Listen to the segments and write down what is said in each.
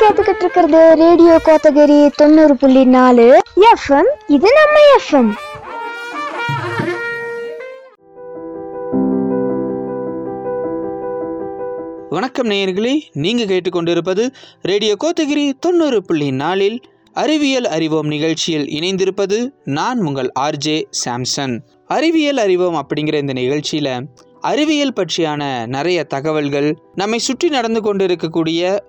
கேட்டுக்கிட்டு இருக்கிறது ரேடியோ கோத்தகிரி தொண்ணூறு புள்ளி நாலு எஃப்எம் இது நம்ம எஃப்எம் வணக்கம் நேயர்களே. நீங்கள் கேட்டுக்கொண்டிருப்பது ரேடியோ கோத்தகிரி தொண்ணூறு புள்ளி நாலில் அறிவியல் அறிவோம் நிகழ்ச்சியில் இணைந்திருப்பது நான் உங்கள் ஆர்ஜே சாம்சன். அறிவியல் அறிவோம் அப்படிங்கிற இந்த நிகழ்ச்சியில் அறிவியல் பற்றியான நிறைய தகவல்கள் நம்மை சுற்றி நடந்து கொண்டிருக்கக்கூடிய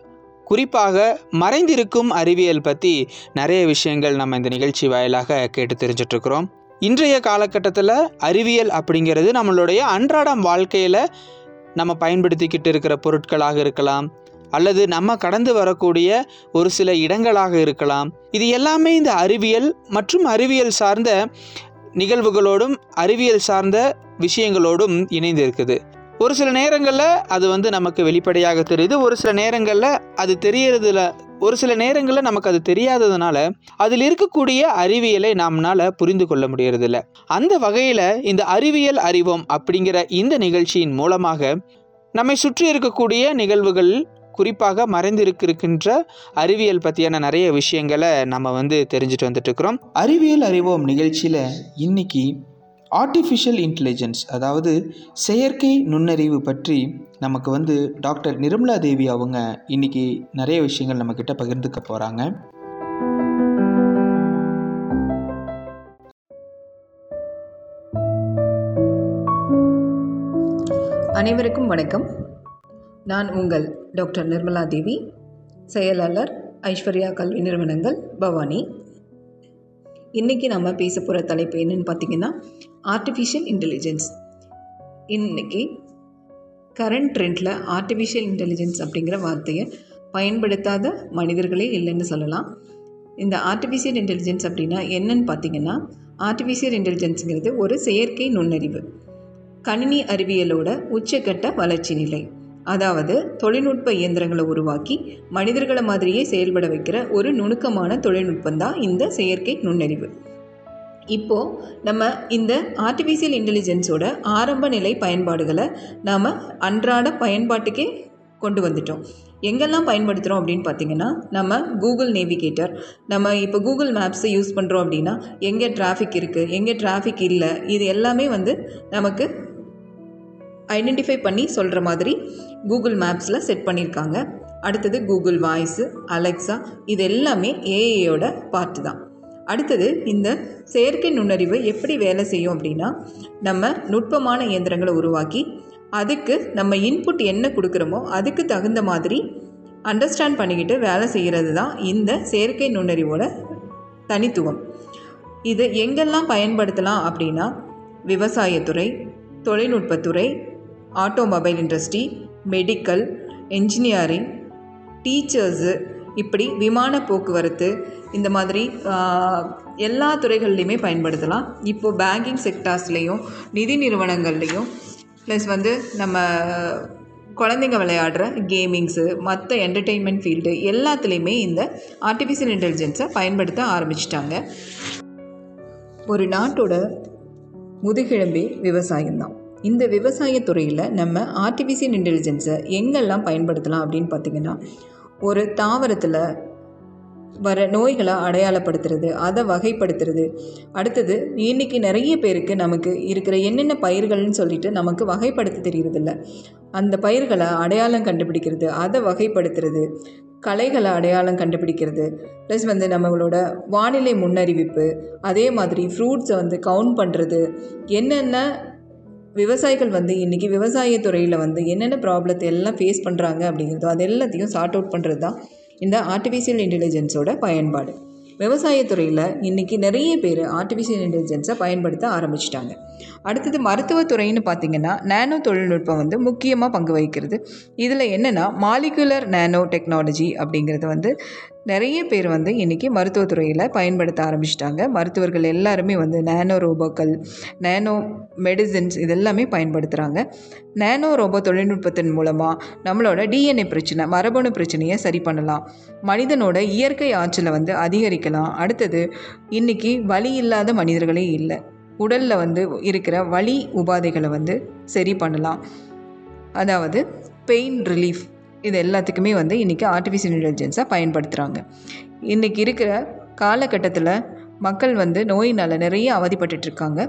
குறிப்பாக மறைந்திருக்கும் அறிவியல் பற்றி நிறைய விஷயங்கள் நம்ம இந்த நிகழ்ச்சி வாயிலாக கேட்டு தெரிஞ்சிட்ருக்கிறோம். இன்றைய காலகட்டத்தில் அறிவியல் அப்படிங்கிறது நம்மளுடைய அன்றாடம் வாழ்க்கையில் நம்ம பயன்படுத்திக்கிட்டு இருக்கிற பொருட்களாக இருக்கலாம் அல்லது நம்ம கடந்து வரக்கூடிய ஒரு சில இடங்களாக இருக்கலாம். இது எல்லாமே இந்த அறிவியல் மற்றும் அறிவியல் சார்ந்த நிகழ்வுகளோடும் அறிவியல் சார்ந்த விஷயங்களோடும் இணைந்து இருக்குது ஒரு சில நேரங்களில் அது வந்து நமக்கு வெளிப்படையாக தெரியுது. ஒரு சில நேரங்களில் அது தெரியறதுல ஒரு சில நேரங்களில் நமக்கு அது தெரியாததுனால அதில் இருக்கக்கூடிய அறிவியலை நம்மளால் புரிந்து கொள்ள முடியறதில்ல. அந்த வகையில் இந்த அறிவியல் அறிவோம் அப்படிங்கிற இந்த நிகழ்ச்சியின் மூலமாக நம்மை சுற்றி இருக்கக்கூடிய நிகழ்வுகள் குறிப்பாக மறைந்திருக்கின்ற அறிவியல் பற்றியான நிறைய விஷயங்களை நம்ம வந்து தெரிஞ்சுட்டு வந்துட்டு இருக்கிறோம். அறிவியல் அறிவோம் நிகழ்ச்சியில் இன்னைக்கு ஆர்டிஃபிஷியல் இன்டெலிஜென்ஸ் அதாவது செயற்கை நுண்ணறிவு பற்றி நமக்கு வந்து டாக்டர் நிர்மலா தேவி அவங்க இன்னைக்கு நிறைய விஷயங்கள் நம்மக்கிட்ட பகிர்ந்துக்க போகிறாங்க அனைவருக்கும் வணக்கம். நான் உங்கள் டாக்டர் நிர்மலா தேவி செயலாளர் ஐஸ்வர்யா கல்வி நிறுவனங்கள் பவானி. இன்றைக்கி நம்ம பேச போகிற தலைப்பு என்னன்னு பார்த்தீங்கன்னா ஆர்டிஃபிஷியல் இன்டெலிஜென்ஸ் இன்றைக்கி கரண்ட் ட்ரெண்டில் ஆர்டிஃபிஷியல் இன்டெலிஜென்ஸ் அப்படிங்கிற வார்த்தையை பயன்படுத்தாத மனிதர்களே இல்லைன்னு சொல்லலாம். இந்த ஆர்டிஃபிஷியல் இன்டெலிஜென்ஸ் அப்படின்னா என்னன்னு பார்த்தீங்கன்னா ஆர்டிஃபிஷியல் இன்டெலிஜென்ஸுங்கிறது ஒரு செயற்கை நுண்ணறிவு. கணினி அறிவியலோட உச்சக்கட்ட வளர்ச்சி நிலை. அதாவது தொழில்நுட்ப இயந்திரங்களை உருவாக்கி மனிதர்களை மாதிரியே செயல்பட வைக்கிற ஒரு நுணுக்கமான தொழில்நுட்பம் தான் இந்த செயற்கை நுண்ணறிவு. இப்போது நம்ம இந்த ஆர்டிஃபிஷியல் இன்டெலிஜென்ஸோட ஆரம்ப நிலை பயன்பாடுகளை நாம் அன்றாட பயன்பாட்டுக்கே கொண்டு வந்துட்டோம். எங்கெல்லாம் பயன்படுத்துகிறோம் அப்படின்னு பார்த்தீங்கன்னா நம்ம கூகுள் நேவிகேட்டர் நம்ம இப்போ கூகுள் மேப்ஸை யூஸ் பண்ணுறோம் அப்படின்னா எங்கே டிராஃபிக் இருக்குது எங்கே டிராஃபிக் இல்லை இது எல்லாமே வந்து நமக்கு ஐடென்டிஃபை பண்ணி சொல்கிற மாதிரி கூகுள் மேப்ஸில் செட் பண்ணியிருக்காங்க அடுத்தது கூகுள் வாய்ஸு அலெக்ஸா இது எல்லாமே ஏஐயோட பார்ட்டு தான். அடுத்தது இந்த செயற்கை நுண்ணறிவு எப்படி வேலை செய்யும் அப்படின்னா நம்ம நுட்பமான இயந்திரங்களை உருவாக்கி அதுக்கு நம்ம இன்புட் என்ன கொடுக்குறோமோ அதுக்கு தகுந்த மாதிரி அண்டர்ஸ்டாண்ட் பண்ணிக்கிட்டு வேலை செய்கிறது தான் இந்த செயற்கை நுண்ணறிவோட தனித்துவம். இது எங்கெல்லாம் பயன்படுத்தலாம் அப்படின்னா விவசாயத்துறை தொழில்நுட்பத்துறை automobile industry medical engineering teachers இப்படி விமான போக்குவரத்து இந்த மாதிரி எல்லா துறைகள்லையுமே பயன்படுத்தலாம். இப்போது பேங்கிங் செக்டார்ஸ்லேயும் நிதி நிறுவனங்கள்லேயும் ப்ளஸ் வந்து நம்ம குழந்தைங்க விளையாடுற கேமிங்ஸு மற்ற என்டர்டெயின்மெண்ட் ஃபீல்டு எல்லாத்துலேயுமே இந்த ஆர்டிஃபிஷியல் இன்டெலிஜென்ஸை பயன்படுத்த ஆரம்பிச்சிட்டாங்க. ஒரு நாட்டோட முதுகெலும்பே விவசாயம்தான். இந்த விவசாயத்துறையில் நம்ம ஆர்டிஃபிஷியல் இன்டெலிஜென்ஸை எங்கெல்லாம் பயன்படுத்தலாம் அப்படின்னு பார்த்தீங்கன்னா ஒரு தாவரத்தில் வர நோய்களை அடையாளப்படுத்துறது அதை வகைப்படுத்துறது. அடுத்தது இன்னைக்கு நிறைய பேருக்கு நமக்கு இருக்கிற என்னென்ன பயிர்கள்னு சொல்லிட்டு நமக்கு வகைப்படுத்த தெரியறதில்ல. அந்த பயிர்களை அடையாளம் கண்டுபிடிக்கிறது அதை வகைப்படுத்துறது களைகளை அடையாளம் கண்டுபிடிக்கிறது ப்ளஸ் வந்து நம்மளோட வானிலை முன்னறிவிப்பு அதே மாதிரி ஃப்ரூட்ஸை வந்து கவுண்ட் பண்ணுறது என்னென்ன விவசாயிகள் வந்து இன்றைக்கி விவசாயத்துறையில் வந்து என்னென்ன ப்ராப்ளத்தை எல்லாம் ஃபேஸ் பண்ணுறாங்க அப்படிங்கிறதோ அது எல்லாத்தையும் சார்ட் அவுட் பண்ணுறது தான் இந்த ஆர்டிஃபிஷியல் இன்டெலிஜென்ஸோட பயன்பாடு விவசாயத்துறையில் இன்றைக்கி நிறைய பேர் ஆர்டிஃபிஷியல் இன்டெலிஜென்ஸை பயன்படுத்த ஆரம்பிச்சிட்டாங்க. அடுத்தது மருத்துவத்துறைன்னு பார்த்திங்கன்னா நேனோ தொழில்நுட்பம் வந்து முக்கியமாக பங்கு வகிக்கிறது. இதில் என்னென்னா மாலிகுலர் நேனோ டெக்னாலஜி அப்படிங்கிறது வந்து நிறைய பேர் வந்து இன்றைக்கி மருத்துவத்துறையில் பயன்படுத்த ஆரம்பிச்சிட்டாங்க. மருத்துவர்கள் எல்லாருமே வந்து நேனோ ரோபோக்கள் நேனோ மெடிசின்ஸ் இதெல்லாமே பயன்படுத்துகிறாங்க நேனோ ரோபோ தொழில்நுட்பத்தின் மூலமாக நம்மளோட டிஎன்ஏ பிரச்சனை மரபணு பிரச்சனையை சரி பண்ணலாம். மனிதனோட இயற்கை ஆற்றலை வந்து அதிகரிக்கலாம். அடுத்தது இன்றைக்கி வலி இல்லாத மனிதர்களே இல்லை. உடலில் வந்து இருக்கிற வலி உபாதைகளை வந்து சரி பண்ணலாம். அதாவது பெயின் ரிலீஃப் இது எல்லாத்துக்குமே வந்து இன்றைக்கி ஆர்டிஃபிஷியல் இன்டெலிஜென்ஸாக பயன்படுத்துகிறாங்க இன்றைக்கி இருக்கிற காலகட்டத்தில் மக்கள் வந்து நோயினால் நிறைய அவதிப்பட்டுட்டு இருக்காங்க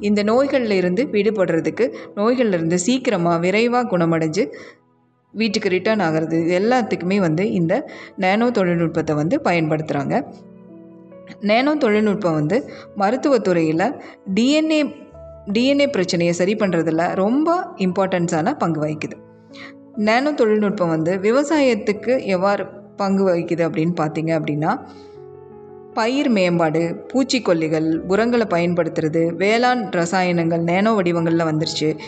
இந்த நோய்களில் இருந்து விடுபடுறதுக்கு நோய்கள்ல இருந்து சீக்கிரமாக விரைவாக குணமடைஞ்சு வீட்டுக்கு ரிட்டர்ன் ஆகிறது இது எல்லாத்துக்குமே வந்து இந்த நேனோ தொழில்நுட்பத்தை வந்து பயன்படுத்துகிறாங்க நேனோ தொழில்நுட்பம் வந்து மருத்துவத்துறையில் டிஎன்ஏ டிஎன்ஏ பிரச்சனையை சரி பண்ணுறதுல ரொம்ப இம்பார்ட்டன்ஸான பங்கு வகிக்குது. நேனோ தொழில்நுட்பம் வந்து விவசாயத்துக்கு எவ்வாறு பங்கு வகிக்குது அப்படின்னு பார்த்தீங்க அப்படின்னா பயிர் மேம்பாடு பூச்சிக்கொல்லிகள் உரங்களை பயன்படுத்துறது வேளாண் ரசாயனங்கள் நேனோ வடிவங்களில் வந்துருச்சு.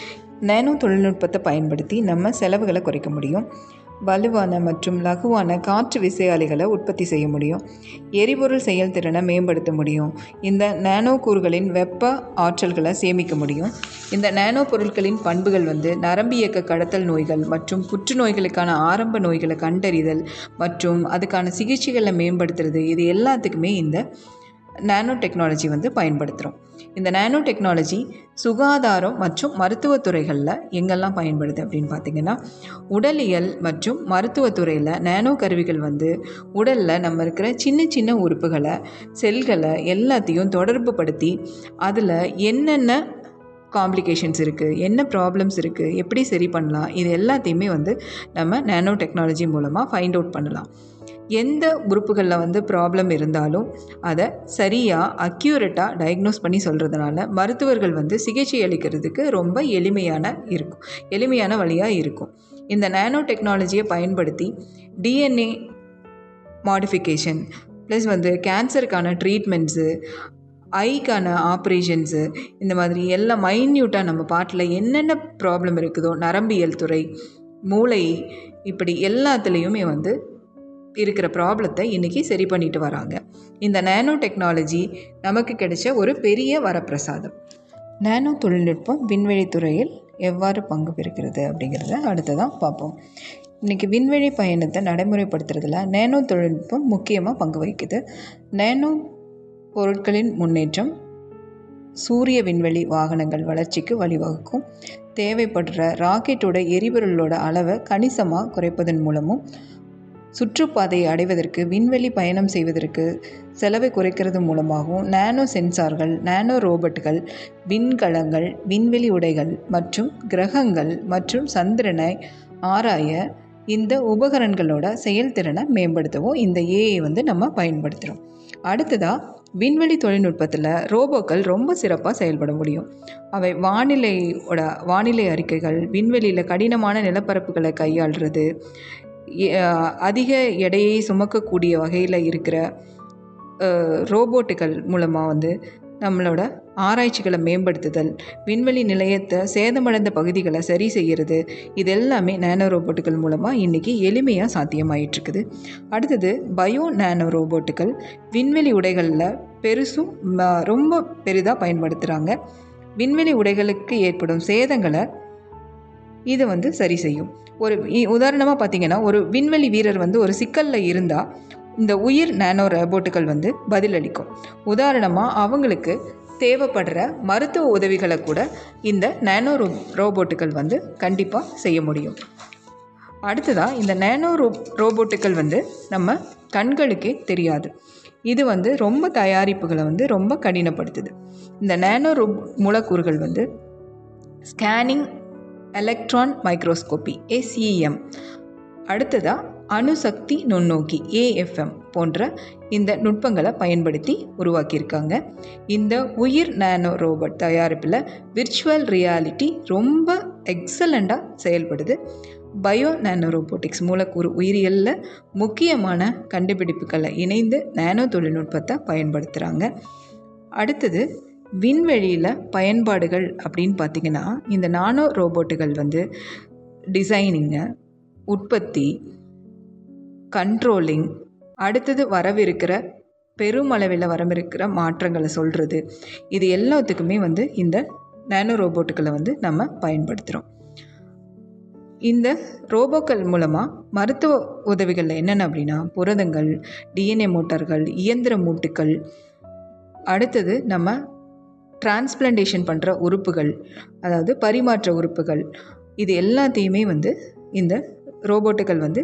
நேனோ தொழில்நுட்பத்தை பயன்படுத்தி நம்ம செலவுகளை குறைக்க முடியும். வலுவான மற்றும் லகுவான காற்று விசையாழிகளை உற்பத்தி செய்ய முடியும். எரிபொருள் செயல்திறனை மேம்படுத்த முடியும். இந்த நானோ கூறுகளின் வெப்ப ஆற்றல்களை சேமிக்க முடியும். இந்த நானோ பொருட்களின் பண்புகள் வந்து நரம்பியக்க கடத்தல் நோய்கள் மற்றும் புற்றுநோய்களுக்கான ஆரம்ப நோய்களை கண்டறிதல் மற்றும் அதுக்கான சிகிச்சைகளை மேம்படுத்துறது இது எல்லாத்துக்குமே இந்த நானோ டெக்னாலஜி வந்து பயன்படுத்துகிறோம் இந்த நானோ டெக்னாலஜி சுகாதாரம் மற்றும் மருத்துவத்துறைகளில் எங்கெல்லாம் பயன்படுது அப்படின்னு பார்த்தீங்கன்னா உடலியல் மற்றும் மருத்துவத்துறையில் நானோ கருவிகள் வந்து உடலில் நம்ம இருக்கிற சின்ன சின்ன உறுப்புகளை செல்களை எல்லாத்தையும் தொடர்பு படுத்தி அதில் என்னென்ன காம்ப்ளிகேஷன்ஸ் இருக்குது என்ன ப்ராப்ளம்ஸ் இருக்குது எப்படி சரி பண்ணலாம் இது எல்லாத்தையுமே வந்து நம்ம நானோ டெக்னாலஜி மூலமாக ஃபைண்ட் அவுட் பண்ணலாம். எந்த உறுப்புகளில் வந்து ப்ராப்ளம் இருந்தாலும் அதை சரியாக அக்யூரேட்டாக டயக்னோஸ் பண்ணி சொல்கிறதுனால மருத்துவர்கள் வந்து சிகிச்சை அளிக்கிறதுக்கு ரொம்ப எளிமையான இருக்கும். எளிமையான வழியாக இருக்கும். இந்த நானோ டெக்னாலஜியை பயன்படுத்தி டிஎன்ஏ மாடிஃபிகேஷன் ப்ளஸ் வந்து கேன்சருக்கான ட்ரீட்மெண்ட்ஸு ஐக்கான ஆப்ரேஷன்ஸு இந்த மாதிரி எல்லாம் மைன்யூட்டாக நம்ம பாட்டில் என்னென்ன ப்ராப்ளம் இருக்குதோ நரம்பியல் துறை மூளை இப்படி எல்லாத்துலேயுமே வந்து இருக்கிற ப்ராப்ளத்தை இன்றைக்கி சரி பண்ணிட்டு வராங்க. இந்த நேனோ டெக்னாலஜி நமக்கு கிடைச்ச ஒரு பெரிய வரப்பிரசாதம். நேனோ தொழில்நுட்பம் விண்வெளி துறையில் எவ்வாறு பங்கு பெறுகிறது அப்படிங்கிறத அடுத்ததான் பார்ப்போம். இன்றைக்கி விண்வெளி பயணத்தை நடைமுறைப்படுத்துறதுல நேனோ தொழில்நுட்பம் முக்கியமாக பங்கு வகிக்குது. நேனோ பொருட்களின் முன்னேற்றம் சூரிய விண்வெளி வாகனங்கள் வளர்ச்சிக்கு வழிவகுக்கும். தேவைப்படுற ராக்கெட்டோட எரிபொருளோட அளவை கணிசமாக குறைப்பதன் மூலமும் சுற்றுப்பாதையை அடைவதற்கு விண்வெளி பயணம் செய்வதற்கு செலவை குறைக்கிறது மூலமாகவும் நானோ சென்சார்கள் நானோ ரோபோட்டுகள் விண்கலங்கள் விண்வெளி உடைகள் மற்றும் கிரகங்கள் மற்றும் சந்திரனை ஆராய இந்த உபகரணங்களோட செயல்திறனை மேம்படுத்தவும் இந்த ஏஐ வந்து நம்ம பயன்படுத்துகிறோம் அடுத்ததாக விண்வெளி தொழில்நுட்பத்தில் ரோபோக்கள் ரொம்ப சிறப்பாக செயல்பட முடியும். அவை வானிலையோட வானிலை அறிக்கைகள் விண்வெளியில் கடினமான நிலப்பரப்புகளை கையாளுறது அதிக எடையை சுமக்கக்கூடிய வகையில் இருக்கிற ரோபோட்டுகள் மூலமாக வந்து நம்மளோட ஆராய்ச்சிகளை மேம்படுத்துதல் விண்வெளி நிலையத்தை சேதமடைந்த பகுதிகளை சரி செய்கிறது இது எல்லாமே நேனோ ரோபோட்டுகள் மூலமாக இன்றைக்கி எளிமையாக சாத்தியமாயிட்டுருக்குது. அடுத்தது பயோ நேனோ ரோபோட்டுகள் விண்வெளி உடைகளில் பெருசும் ரொம்ப பெரிதாக பயன்படுத்துகிறாங்க விண்வெளி உடைகளுக்கு ஏற்படும் சேதங்களை இது வந்து சரி செய்யும். ஒரு உதாரணமாக பார்த்தீங்கன்னா ஒரு விண்வெளி வீரர் வந்து ஒரு சிக்கலில் இருந்தால் இந்த உயிர் நேனோ ரோபோட்டுகள் வந்து பதிலளிக்கும். உதாரணமாக அவங்களுக்கு தேவைப்படுற மருத்துவ உதவிகளை கூட இந்த நேனோ ரோ ரோபோட்டுகள் வந்து கண்டிப்பாக செய்ய முடியும். அடுத்ததாக இந்த நேனோ ரோ ரோபோட்டுகள் வந்து நம்ம கண்களுக்கே தெரியாது. இது வந்து ரொம்ப தயாரிப்புகளை வந்து ரொம்ப கடினப்படுத்துது. இந்த நேனோ ரோ மூலக்கூறுகள் வந்து ஸ்கேனிங் எலக்ட்ரான் மைக்ரோஸ்கோப்பி எஸ்இஎம் அடுத்ததாக அணுசக்தி நுண்ணோக்கி ஏஎஃப்எம் போன்ற இந்த நுட்பங்களை பயன்படுத்தி உருவாக்கியிருக்காங்க. இந்த உயிர் நேனோ ரோபோட் தயாரிப்பில் விர்ச்சுவல் ரியாலிட்டி ரொம்ப எக்ஸலண்ட்டாக செயல்படுது. பயோ நேனோ ரோபோட்டிக்ஸ் மூலக்கூறு உயிரியலில் முக்கியமான கண்டுபிடிப்புகளை இணைந்து நேனோ தொழில்நுட்பத்தை பயன்படுத்துகிறாங்க அடுத்தது விண்வெளியில் பயன்பாடுகள் அப்படின்னு பார்த்திங்கன்னா இந்த நானோ ரோபோட்டுகள் வந்து டிசைனிங்கு உற்பத்தி கண்ட்ரோலிங் அடுத்தது வரவிருக்கிற பெருமளவில் வரவிருக்கிற மாற்றங்களை சொல்கிறது இது எல்லாத்துக்குமே வந்து இந்த நேனோ ரோபோட்டுகளை வந்து நம்ம பயன்படுத்துகிறோம் இந்த ரோபோக்கள் மூலமாக மருத்துவ உதவிகளில் என்னென்ன அப்படின்னா புரதங்கள் டிஎன்ஏ மோட்டார்கள் இயந்திர மூட்டுக்கள் அடுத்தது நம்ம டிரான்ஸ்பிளான்டேஷன் பண்ணுற உறுப்புகள் அதாவது பரிமாற்ற உறுப்புகள் இது எல்லாத்தையுமே வந்து இந்த ரோபோட்டுகள் வந்து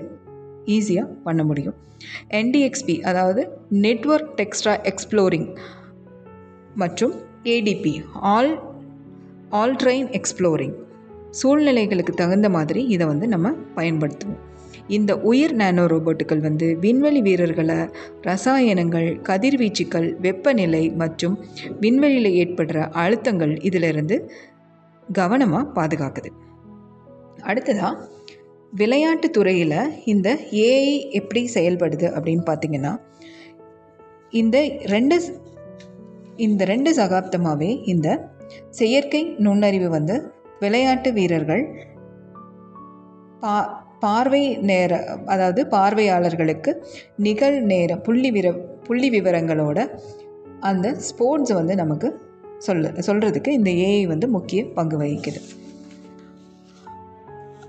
ஈஸியாக பண்ண முடியும். என்டிஎக்ஸ்பி அதாவது நெட்வொர்க் டெக்ஸ்ட்ரா எக்ஸ்ப்ளோரிங் மற்றும் A D P all all train exploring சூழ்நிலைகளுக்கு தகுந்த மாதிரி இதை வந்து நம்ம பயன்படுத்துவோம். இந்த உயிர் நானோ ரோபோட்டுகள் வந்து விண்வெளி வீரர்களை ரசாயனங்கள் கதிர்வீச்சுக்கள் வெப்பநிலை மற்றும் விண்வெளியில் ஏற்படுற அழுத்தங்கள் இதிலிருந்து கவனமாக பாதுகாக்குது. அடுத்ததாக விளையாட்டு துறையில் இந்த ஏஐ எப்படி செயல்படுது அப்படின்னு பார்த்தீங்கன்னா இந்த ரெண்டு இந்த ரெண்டு சகாப்தமாகவே இந்த செயற்கை நுண்ணறிவு வந்து விளையாட்டு வீரர்கள் பா பார்வை நேர அதாவது பார்வையாளர்களுக்கு நிகழ் நேர புள்ளி விர புள்ளி விவரங்களோட அந்த ஸ்போர்ட்ஸை வந்து நமக்கு சொல்ல சொல்கிறதுக்கு இந்த ஏஐ வந்து முக்கிய பங்கு வகிக்குது.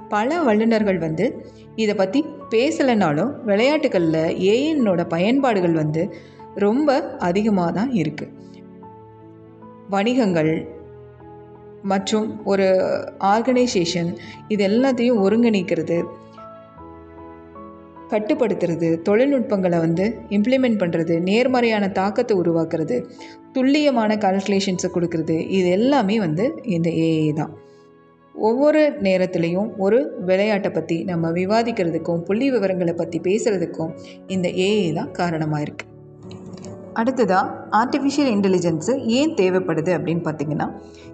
பல வல்லுநர்கள் வந்து இதை பற்றி பேசலைனாலும் விளையாட்டுகளில் ஏஐனோட பயன்பாடுகள் வந்து ரொம்ப அதிகமாக தான் இருக்குது வணிகங்கள் மற்றும் ஒரு ஆர்கனைசேஷன் இது எல்லாத்தையும் ஒருங்கிணைக்கிறது கட்டுப்படுத்துறது தொழில்நுட்பங்களை வந்து இம்ப்ளிமெண்ட் பண்ணுறது நேர்மறையான தாக்கத்தை உருவாக்குறது துல்லியமான கால்குலேஷன்ஸை கொடுக்கறது இது எல்லாமே வந்து இந்த ஏஐ தான். ஒவ்வொரு நேரத்துலையும் ஒரு விளையாட்டை பற்றி நம்ம விவாதிக்கிறதுக்கும் புள்ளி விவரங்களை பற்றி பேசுகிறதுக்கும் இந்த ஏஐ தான் காரணமாக இருக்குது அடுத்ததாக ஆர்டிஃபிஷியல் இன்டெலிஜென்ஸு ஏன் தேவைப்படுது அப்படின்னு பார்த்திங்கன்னா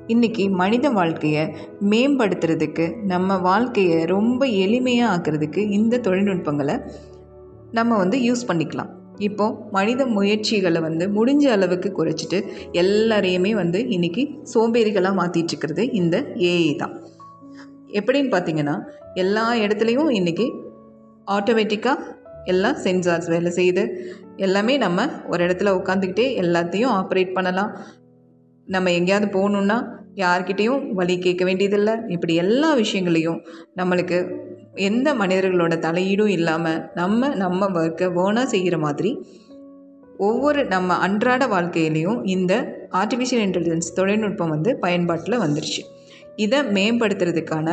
இன்றைக்கி மனித வாழ்க்கையை மேம்படுத்துறதுக்கு நம்ம வாழ்க்கையை ரொம்ப எளிமையாக ஆக்கிறதுக்கு இந்த தொழில்நுட்பங்களை நம்ம வந்து யூஸ் பண்ணிக்கலாம். இப்போது மனித முயற்சிகளை வந்து முடிஞ்ச அளவுக்கு குறைச்சிட்டு எல்லாரையுமே வந்து இன்றைக்கி சோம்பேறிகளாக மாற்றிட்டுருக்கிறது இந்த ஏஐ தான். எப்படின்னு பார்த்தீங்கன்னா எல்லா இடத்துலையும் இன்றைக்கி ஆட்டோமேட்டிக்காக எல்லாம் சென்சார்ஸ் வேலை செய்யுது. எல்லாமே நம்ம ஒரு இடத்துல உட்காந்துக்கிட்டே எல்லாத்தையும் ஆப்ரேட் பண்ணலாம். நம்ம எங்கேயாவது போகணுன்னா யார்கிட்டேயும் வழி கேட்க வேண்டியதில்லை. இப்படி எல்லா விஷயங்களையும் நம்மளுக்கு எந்த மனிதர்களோட தலையீடும் இல்லாமல் நம்ம நம்ம ஒர்க்கை வேணாக செய்கிற மாதிரி ஒவ்வொரு நம்ம அன்றாட வாழ்க்கையிலையும் இந்த ஆர்டிஃபிஷியல் இன்டெலிஜென்ஸ் தொழில்நுட்பம் வந்து பயன்பாட்டில் வந்துருச்சு. இதை மேம்படுத்துறதுக்கான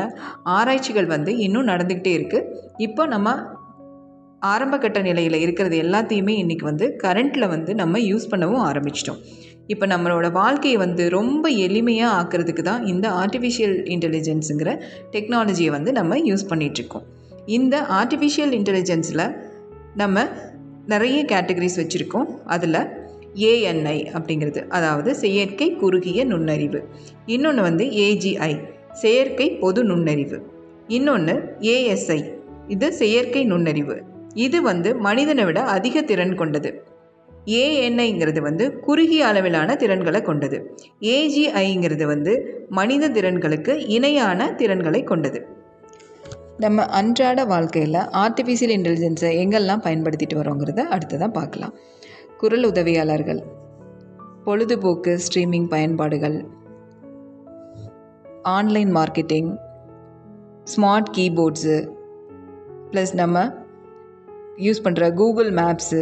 ஆராய்ச்சிகள் வந்து இன்னும் நடந்துக்கிட்டே இருக்குது இப்போ நம்ம ஆரம்பகட்ட நிலையில் இருக்கிறது எல்லாத்தையுமே இன்றைக்கி வந்து கரண்ட்டில் வந்து நம்ம யூஸ் பண்ணவும் ஆரம்பிச்சிட்டோம். இப்போ நம்மளோட வாழ்க்கையை வந்து ரொம்ப எளிமையாக ஆக்கிறதுக்கு தான் இந்த ஆர்டிஃபிஷியல் இன்டெலிஜென்ஸுங்கிற டெக்னாலஜியை வந்து நம்ம யூஸ் பண்ணிகிட்ருக்கோம் இந்த ஆர்டிஃபிஷியல் இன்டெலிஜென்ஸில் நம்ம நிறைய கேட்டகரிஸ் வச்சுருக்கோம். அதில் ஏஎன்ஐ அப்படிங்கிறது அதாவது செயற்கை குறுகிய நுண்ணறிவு. இன்னொன்று வந்து ஏஜிஐ செயற்கை பொது நுண்ணறிவு. இன்னொன்று ஏஎஸ்ஐ இது செயற்கை நுண்ணறிவு. இது வந்து மனிதனை விட அதிக திறன் கொண்டது. ஏஎன்ஐங்கிறது வந்து குறுகிய அளவிலான திறன்களை கொண்டது. ஏஜிஐங்கிறது வந்து மனித திறன்களுக்கு இணையான திறன்களை கொண்டது. நம்ம அன்றாட வாழ்க்கையில் ஆர்டிஃபிஷியல் இன்டெலிஜென்ஸை எங்கெல்லாம் பயன்படுத்திட்டு வரோங்கிறத அடுத்ததாக பார்க்கலாம். குரல் உதவியாளர்கள் பொழுதுபோக்கு ஸ்ட்ரீமிங் பயன்பாடுகள் online marketing smart keyboards plus நம்ம யூஸ் பண்ணுற Google maps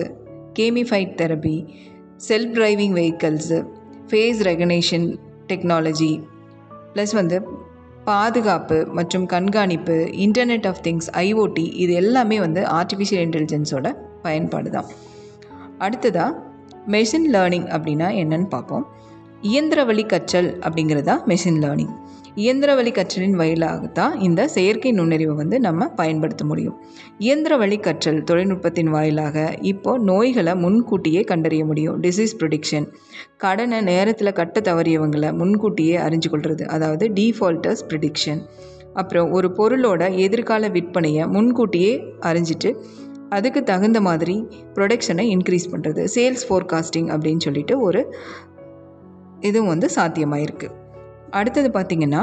gamified therapy self driving vehicles face recognition technology. Plus வந்து பாதுகாப்பு மற்றும் கண்காணிப்பு இன்டர்நெட் ஆஃப் திங்ஸ் ஐஓடி இது எல்லாமே வந்து ஆர்டிஃபிஷியல் இன்டெலிஜென்ஸோட பயன்பாடு தான். அடுத்ததாக மெஷின் லேர்னிங் அப்படின்னா என்னன்னு பார்ப்போம். இயந்திர வழி கற்றல் அப்படிங்கிறது தான் மெஷின் லேர்னிங் இயந்திர வழி கற்றலின் வழியாக தான் இந்த செயற்கை நுண்ணறிவை வந்து நம்ம பயன்படுத்த முடியும். இயந்திர வழி கற்றல் தொழில்நுட்பத்தின் வாயிலாக இப்போ நோய்களை முன்கூட்டியே கண்டறிய முடியும். டிசீஸ் ப்ரொடிக்ஷன் கடனை நேரத்தில் கட்ட தவறியவங்களை முன்கூட்டியே அறிஞ்சு கொள்வது அதாவது டீஃபால்ட்டர்ஸ் ப்ரிடிக்ஷன் அப்புறம் ஒரு பொருளோட எதிர்கால விற்பனையை முன்கூட்டியே அறிஞ்சிட்டு அதுக்கு தகுந்த மாதிரி ப்ரொடக்ஷனை இன்க்ரீஸ் பண்ணுறது சேல்ஸ் ஃபோர்காஸ்டிங் அப்படின்னு சொல்லிட்டு ஒரு இதுவும் வந்து சாத்தியமாயிருக்கு. அடுத்தது பார்த்திங்கன்னா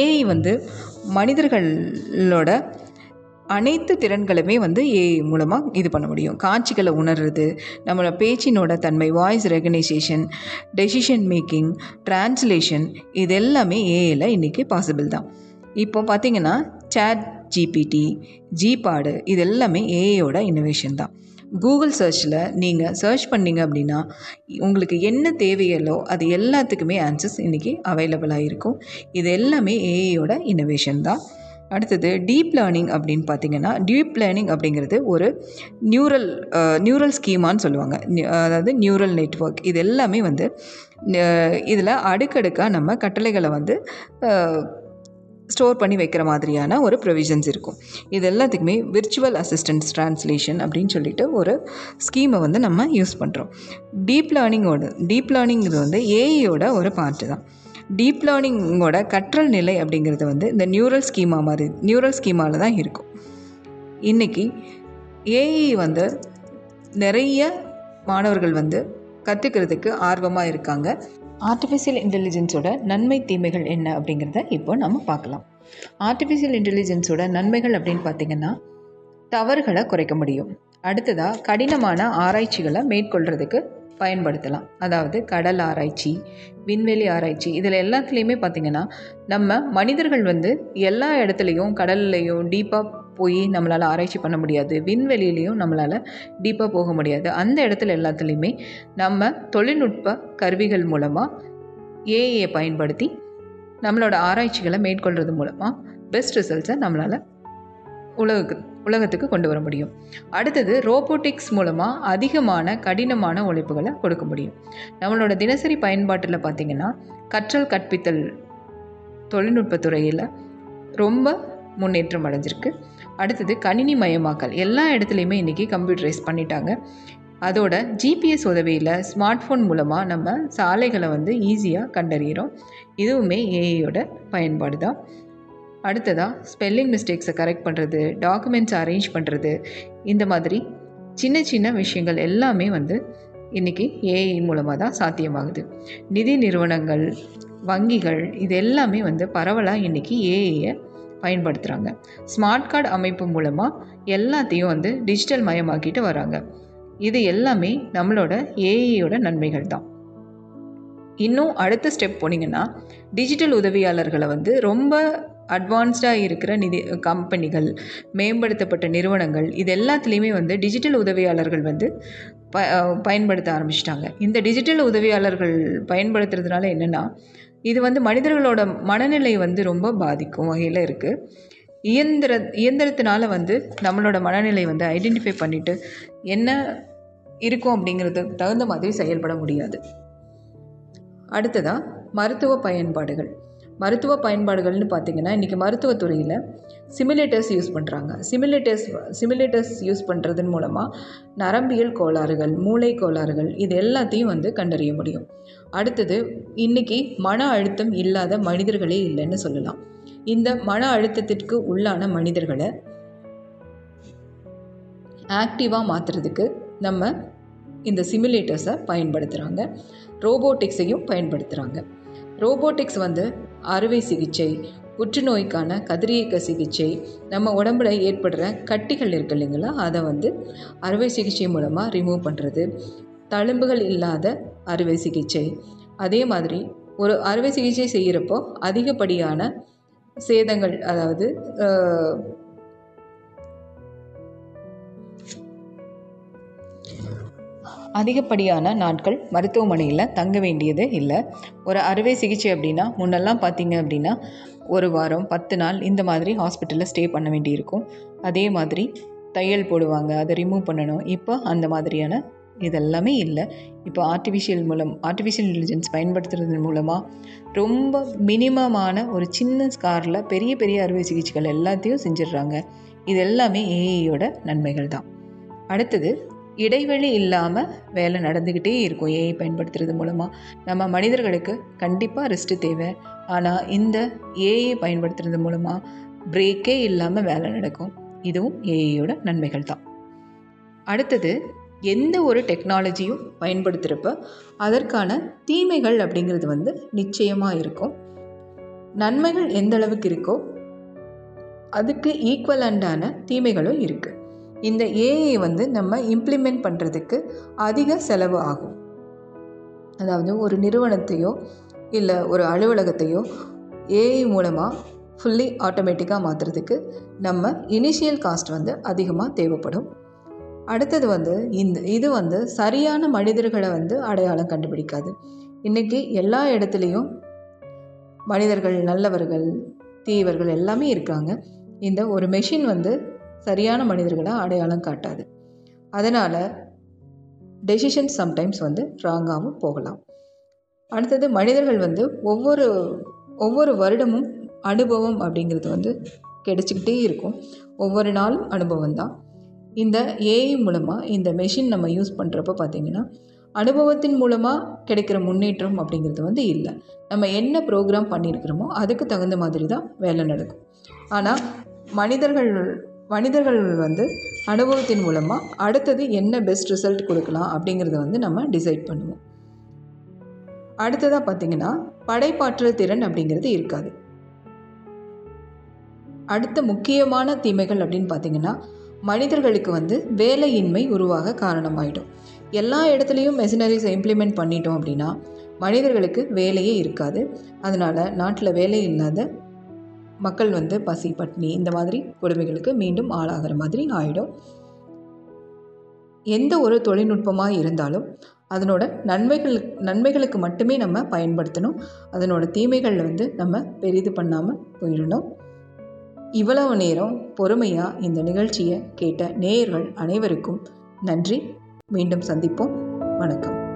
ஏஐ வந்து மனிதர்களோட அனைத்து திறன்களுமே வந்து ஏஐ மூலமாக இது பண்ண முடியும். காட்சிகளை உணர்றது நம்மளோட பேச்சினோட தன்மை voice recognition decision making translation இது எல்லாமே ஏஐயில் இன்றைக்கி பாசிபிள் தான். இப்போ பார்த்திங்கன்னா சேட் ஜிபிடி ஜிபாடு இது எல்லாமே ஏஐயோட இன்னோவேஷன் தான். கூகுள் சர்ச்சில் நீங்கள் சர்ச் பண்ணிங்க அப்படின்னா உங்களுக்கு என்ன தேவையல்லோ அது எல்லாத்துக்குமே ஆன்சர்ஸ் இன்றைக்கி அவைலபிளாக இருக்கும் இது எல்லாமே ஏஐயோட இன்னோவேஷன் தான். அடுத்தது டீப் லேர்னிங் அப்படின்னு பார்த்தீங்கன்னா டீப் லேர்னிங் அப்படிங்கிறது ஒரு நியூரல் நியூரல் ஸ்கீமான்னு சொல்லுவாங்க. அதாவது நியூரல் நெட்வொர்க் இது எல்லாமே வந்து இதில் அடுக்கடுக்காக நம்ம கட்டளைகளை வந்து ஸ்டோர் பண்ணி வைக்கிற மாதிரியான ஒரு ப்ரொவிஷன்ஸ் இருக்கும். இது எல்லாத்துக்குமே விர்ச்சுவல் அசிஸ்டன்ஸ் ட்ரான்ஸ்லேஷன் அப்படின்னு சொல்லிட்டு ஒரு ஸ்கீமை வந்து நம்ம யூஸ் பண்ணுறோம் டீப் லேர்னிங்கோட டீப் லேர்னிங்கிறது வந்து ஏஐயோட ஒரு பார்ட்டு தான். டீப் லேர்னிங்கோட கற்றல் நிலை அப்படிங்கிறது வந்து இந்த நியூரல் ஸ்கீமா மாதிரி நியூரல் ஸ்கீமாவில் தான் இருக்கும். இன்றைக்கி ஏஐ வந்து நிறைய மாணவர்கள் வந்து கற்றுக்கிறதுக்கு ஆர்வமாக இருக்காங்க. ஆர்டிஃபிஷியல் இன்டெலிஜென்ஸோட நன்மை தீமைகள் என்ன அப்படிங்கிறத இப்போ நம்ம பார்க்கலாம். ஆர்டிஃபிஷியல் இன்டெலிஜென்ஸோட நன்மைகள் அப்படின்னு பார்த்தீங்கன்னா தவறுகளை குறைக்க முடியும். அடுத்ததாக கடினமான ஆராய்ச்சிகளை மேற்கொள்கிறதுக்கு பயன்படுத்தலாம். அதாவது கடல் ஆராய்ச்சி விண்வெளி ஆராய்ச்சி இதில் எல்லாத்துலேயுமே பார்த்திங்கன்னா நம்ம மனிதர்கள் வந்து எல்லா இடத்துலையும் கடல்லையும் டீப்பாக போய் நம்மளால் ஆராய்ச்சி பண்ண முடியாது. விண்வெளியிலையும் நம்மளால் டீப்பாக போக முடியாது. அந்த இடத்துல எல்லாத்துலேயுமே நம்ம தொழில்நுட்ப கருவிகள் மூலமாக ஏஐயை பயன்படுத்தி நம்மளோட ஆராய்ச்சிகளை மேற்கொள்கிறது மூலமாக பெஸ்ட் ரிசல்ட்ஸை நம்மளால் உலகுக்கு உலகத்துக்கு கொண்டு வர முடியும். அடுத்தது ரோபோட்டிக்ஸ் மூலமாக அதிகமான கடினமான உழைப்புகளை கொடுக்க முடியும். நம்மளோட தினசரி பயன்பாட்டில் பார்த்திங்கன்னா கற்றல் கற்பித்தல் தொழில்நுட்பத்துறையில் ரொம்ப முன்னேற்றம் அடைஞ்சிருக்கு. அடுத்தது கணினி மயமாக்கல். எல்லா இடத்துலையுமே இன்றைக்கி கம்ப்யூட்டரைஸ் பண்ணிட்டாங்க. அதோட ஜிபிஎஸ் உதவியில் ஸ்மார்ட் ஃபோன் மூலமாக நம்ம சாலைகளை வந்து ஈஸியாக கண்டறிகிறோம் இதுவுமே ஏஐயோட பயன்பாடு தான் அடுத்ததாக ஸ்பெல்லிங் மிஸ்டேக்ஸை கரெக்ட் பண்ணுறது டாக்குமெண்ட்ஸ் அரேஞ்ச் பண்ணுறது இந்த மாதிரி சின்ன சின்ன விஷயங்கள் எல்லாமே வந்து இன்றைக்கி ஏஐ மூலமாக தான் சாத்தியமாகுது. நிதி நிறுவனங்கள் வங்கிகள் இது எல்லாமே வந்து பரவலாக இன்றைக்கி ஏஐயை பயன்படுத்துகிறாங்க ஸ்மார்ட் கார்டு அமைப்பு மூலமாக எல்லாத்தையும் வந்து டிஜிட்டல் மயமாக்கிட்டு வராங்க. இது எல்லாமே நம்மளோட ஏஐயோட நன்மைகள் தான். இன்னும் அடுத்த ஸ்டெப் போனீங்கன்னா டிஜிட்டல் உதவியாளர்களை வந்து ரொம்ப அட்வான்ஸ்டாக இருக்கிற நிதி கம்பெனிகள் மேம்படுத்தப்பட்ட நிறுவனங்கள் இது எல்லாத்துலேயுமே வந்து டிஜிட்டல் உதவியாளர்கள் வந்து ப பயன்படுத்த ஆரம்பிச்சிட்டாங்க. இந்த டிஜிட்டல் உதவியாளர்கள் பயன்படுத்துறதுனால என்னென்னா இது வந்து மனிதர்களோட மனநிலை வந்து ரொம்ப பாதிக்கும் வகையில் இருக்குது இயந்திர இயந்திரத்தினால வந்து நம்மளோட மனநிலை வந்து ஐடென்டிஃபை பண்ணிவிட்டு என்ன இருக்கும் அப்படிங்கிறதுக்கு தகுந்த மாதிரி செயல்பட முடியாது. அடுத்ததாக மருத்துவ பயன்பாடுகள். மருத்துவ பயன்பாடுகள்னு பார்த்தீங்கன்னா இன்றைக்கி மருத்துவத்துறையில் சிமுலேட்டர்ஸ் யூஸ் பண்ணுறாங்க சிமுலேட்டர்ஸ் சிமுலேட்டர்ஸ் யூஸ் பண்ணுறதன் மூலமாக நரம்பியல் கோளாறுகள் மூளை கோளாறுகள் இது எல்லாத்தையும் வந்து கண்டறிய முடியும். அடுத்தது இன்றைக்கி மன அழுத்தம் இல்லாத மனிதர்களே இல்லைன்னு சொல்லலாம். இந்த மன அழுத்தத்திற்கு உள்ளான மனிதர்களை ஆக்டிவாக மாற்றுறதுக்கு நம்ம இந்த சிமுலேட்டர்ஸை பயன்படுத்துகிறாங்க ரோபோட்டிக்ஸையும் பயன்படுத்துகிறாங்க ரோபோட்டிக்ஸ் வந்து அறுவை சிகிச்சை புற்றுநோய்க்கான கதிரியக்க சிகிச்சை நம்ம உடம்புல ஏற்படுற கட்டிகள் இருக்கு இல்லைங்களா? அதை வந்து அறுவை சிகிச்சை மூலமாக ரிமூவ் பண்ணுறது தழும்புகள் இல்லாத அறுவை சிகிச்சை. அதே மாதிரி ஒரு அறுவை சிகிச்சை செய்கிறப்போ அதிகப்படியான சேதங்கள் அதாவது அதிகப்படியான நாட்கள் மருத்துவமனையில் தங்க வேண்டியது இல்லை. ஒரு அறுவை சிகிச்சை அப்படின்னா முன்னெல்லாம் பார்த்தீங்க அப்படின்னா ஒரு வாரம் பத்து நாள் இந்த மாதிரி ஹாஸ்பிட்டலில் ஸ்டே பண்ண வேண்டியிருக்கும். அதே மாதிரி தையல் போடுவாங்க அதை ரிமூவ் பண்ணணும். இப்போ அந்த மாதிரியான இதெல்லாமே இல்லை. இப்போ ஆர்டிஃபிஷியல் மூலம் ஆர்டிஃபிஷியல் இன்டெலிஜென்ஸ் பயன்படுத்துறதன் மூலமாக ரொம்ப மினிமமான ஒரு சின்ன ஸ்காரில் பெரிய பெரிய அறுவை சிகிச்சைகள் எல்லாத்தையும் செஞ்சிடுறாங்க. இது எல்லாமே ஏஐயோட நன்மைகள் தான். அடுத்தது இடைவெளி இல்லாமல் வேலை நடந்துக்கிட்டே இருக்கும் ஏஐ பயன்படுத்துறது மூலமாக நம்ம மனிதர்களுக்கு கண்டிப்பாக ரெஸ்ட்டு தேவை. ஆனால் இந்த ஏஐ பயன்படுத்துறது மூலமாக பிரேக்கே இல்லாமல் வேலை நடக்கும். இதுவும் ஏஐயோட நன்மைகள் தான். அடுத்தது எந்த ஒரு டெக்னாலஜியும் பயன்படுத்துகிறப்ப அதற்கான தீமைகள் அப்படிங்கிறது வந்து நிச்சயமாக இருக்கும். நன்மைகள் எந்த அளவுக்கு இருக்கோ அதுக்கு ஈக்குவலண்டான தீமைகளும் இருக்குது இந்த ஏஐ வந்து நம்ம இம்ப்ளிமெண்ட் பண்ணுறதுக்கு அதிக செலவு ஆகும். அதாவது ஒரு நிறுவனத்தையோ இல்லை ஒரு அலுவலகத்தையோ ஏஐ மூலமாக ஃபுல்லி ஆட்டோமேட்டிக்காக மாற்றுறதுக்கு நம்ம இனிஷியல் காஸ்ட் வந்து அதிகமாக தேவைப்படும். அடுத்தது வந்து இந்த இது வந்து சரியான மனிதர்களை வந்து அடையாளம் கண்டுபிடிக்காது. இன்றைக்கி எல்லா இடத்துலையும் மனிதர்கள் நல்லவர்கள் தீயவர்கள் எல்லாமே இருக்காங்க. இந்த ஒரு மெஷின் வந்து சரியான மனிதர்களை அடையாளம் காட்டாது. அதனால் டெசிஷன் சம்டைம்ஸ் வந்து ராங்காகவும் போகலாம். அடுத்தது மனிதர்கள் வந்து ஒவ்வொரு ஒவ்வொரு வருடமும் அனுபவம் அப்படிங்கிறது வந்து கிடைச்சிக்கிட்டே இருக்கும். ஒவ்வொரு நாளும் அனுபவம் தான் இந்த ஏஐ மூலமாக இந்த மெஷின் நம்ம யூஸ் பண்ணுறப்ப பார்த்திங்கன்னா அனுபவத்தின் மூலமாக கிடைக்கிற முன்னேற்றம் அப்படிங்கிறது வந்து இல்லை. நம்ம என்ன ப்ரோக்ராம் பண்ணியிருக்கிறோமோ அதுக்கு தகுந்த மாதிரி தான் வேலை நடக்கும். ஆனால் மனிதர்கள் மனிதர்கள் வந்து அனுபவத்தின் மூலமாக அடுத்தது என்ன பெஸ்ட் ரிசல்ட் கொடுக்கலாம் அப்படிங்கிறத வந்து நம்ம டிசைட் பண்ணுவோம். அடுத்ததாக பார்த்திங்கன்னா படைப்பாற்றல் திறன் அப்படிங்கிறது இருக்காது. அடுத்த முக்கியமான தீமைகள் அப்படின்னு பார்த்திங்கன்னா மனிதர்களுக்கு வந்து வேலையின்மை உருவாக காரணமாயிடும். எல்லா இடத்துலையும் மெஷினரிஸை இம்ப்ளிமெண்ட் பண்ணிட்டோம் அப்படின்னா மனிதர்களுக்கு வேலையே இருக்காது. அதனால் நாட்டில் வேலை இல்லாத மக்கள் வந்து பசி பட்னி இந்த மாதிரி கொடுமைகளுக்கு மீண்டும் ஆளாகிற மாதிரி ஆகிடும் எந்த ஒரு தொழில்நுட்பமாக இருந்தாலும் அதனோட நன்மைகள் நன்மைகளுக்கு மட்டுமே நம்ம பயன்படுத்தணும். அதனோட தீமைகளில் வந்து நம்ம பெரிது பண்ணாமல் போயிடணும். இவ்வளவு நேரம் பொறுமையாக இந்த நிகழ்ச்சியை கேட்ட நேயர்கள் அனைவருக்கும் நன்றி. மீண்டும் சந்திப்போம். வணக்கம்.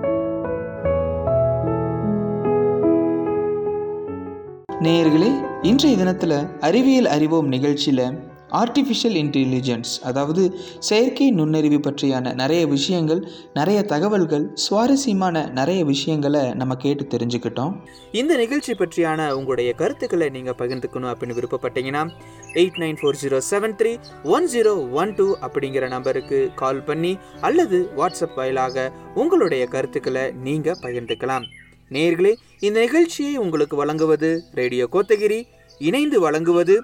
நேயர்களே இன்றைய தினத்தில் அறிவியல் அறிவோம் நிகழ்ச்சியில் ஆர்டிஃபிஷியல் இன்டெலிஜென்ஸ் அதாவது செயற்கை நுண்ணறிவு பற்றியான நிறைய விஷயங்கள் நிறைய தகவல்கள் சுவாரஸ்யமான நிறைய விஷயங்களை நம்ம கேட்டு தெரிஞ்சுக்கிட்டோம். இந்த நிகழ்ச்சி பற்றியான உங்களுடைய கருத்துக்களை நீங்கள் பகிர்ந்துக்கணும் அப்படின்னு விருப்பப்பட்டீங்கன்னா eight nine four zero seven three one zero one two அப்படிங்கிற நம்பருக்கு கால் பண்ணி அல்லது வாட்ஸ்அப் வாயிலாக உங்களுடைய கருத்துக்களை நீங்கள் பகிர்ந்துக்கலாம். நேர்களே இந்த நிகழ்ச்சியை உங்களுக்கு வழங்குவது ரேடியோ கோத்தகிரி இணைந்து வழங்குவது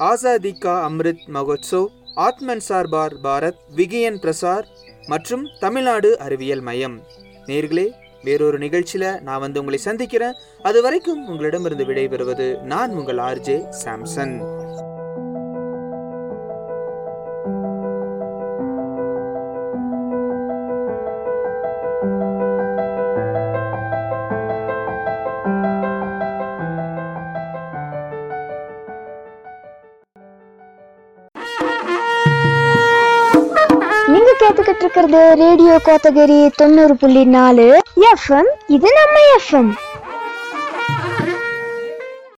ஆசாதி கா அம்ரித் மகோத்சவ் ஆத்மன் சார்பார் பாரத் விகியன் பிரசார் மற்றும் தமிழ்நாடு அறிவியல் மையம். நேர்களே வேறொரு நிகழ்ச்சியில் நான் வந்து உங்களை சந்திக்கிறேன். அது வரைக்கும் உங்களிடமிருந்து விடைபெறுவது நான் உங்கள் ஆர்ஜே சாம்சன். இது ரேடியோ கோத்தகிரி தொண்ணூறு புள்ளி நாலு எஃப்எம் இது நம்ம எஃப்எம்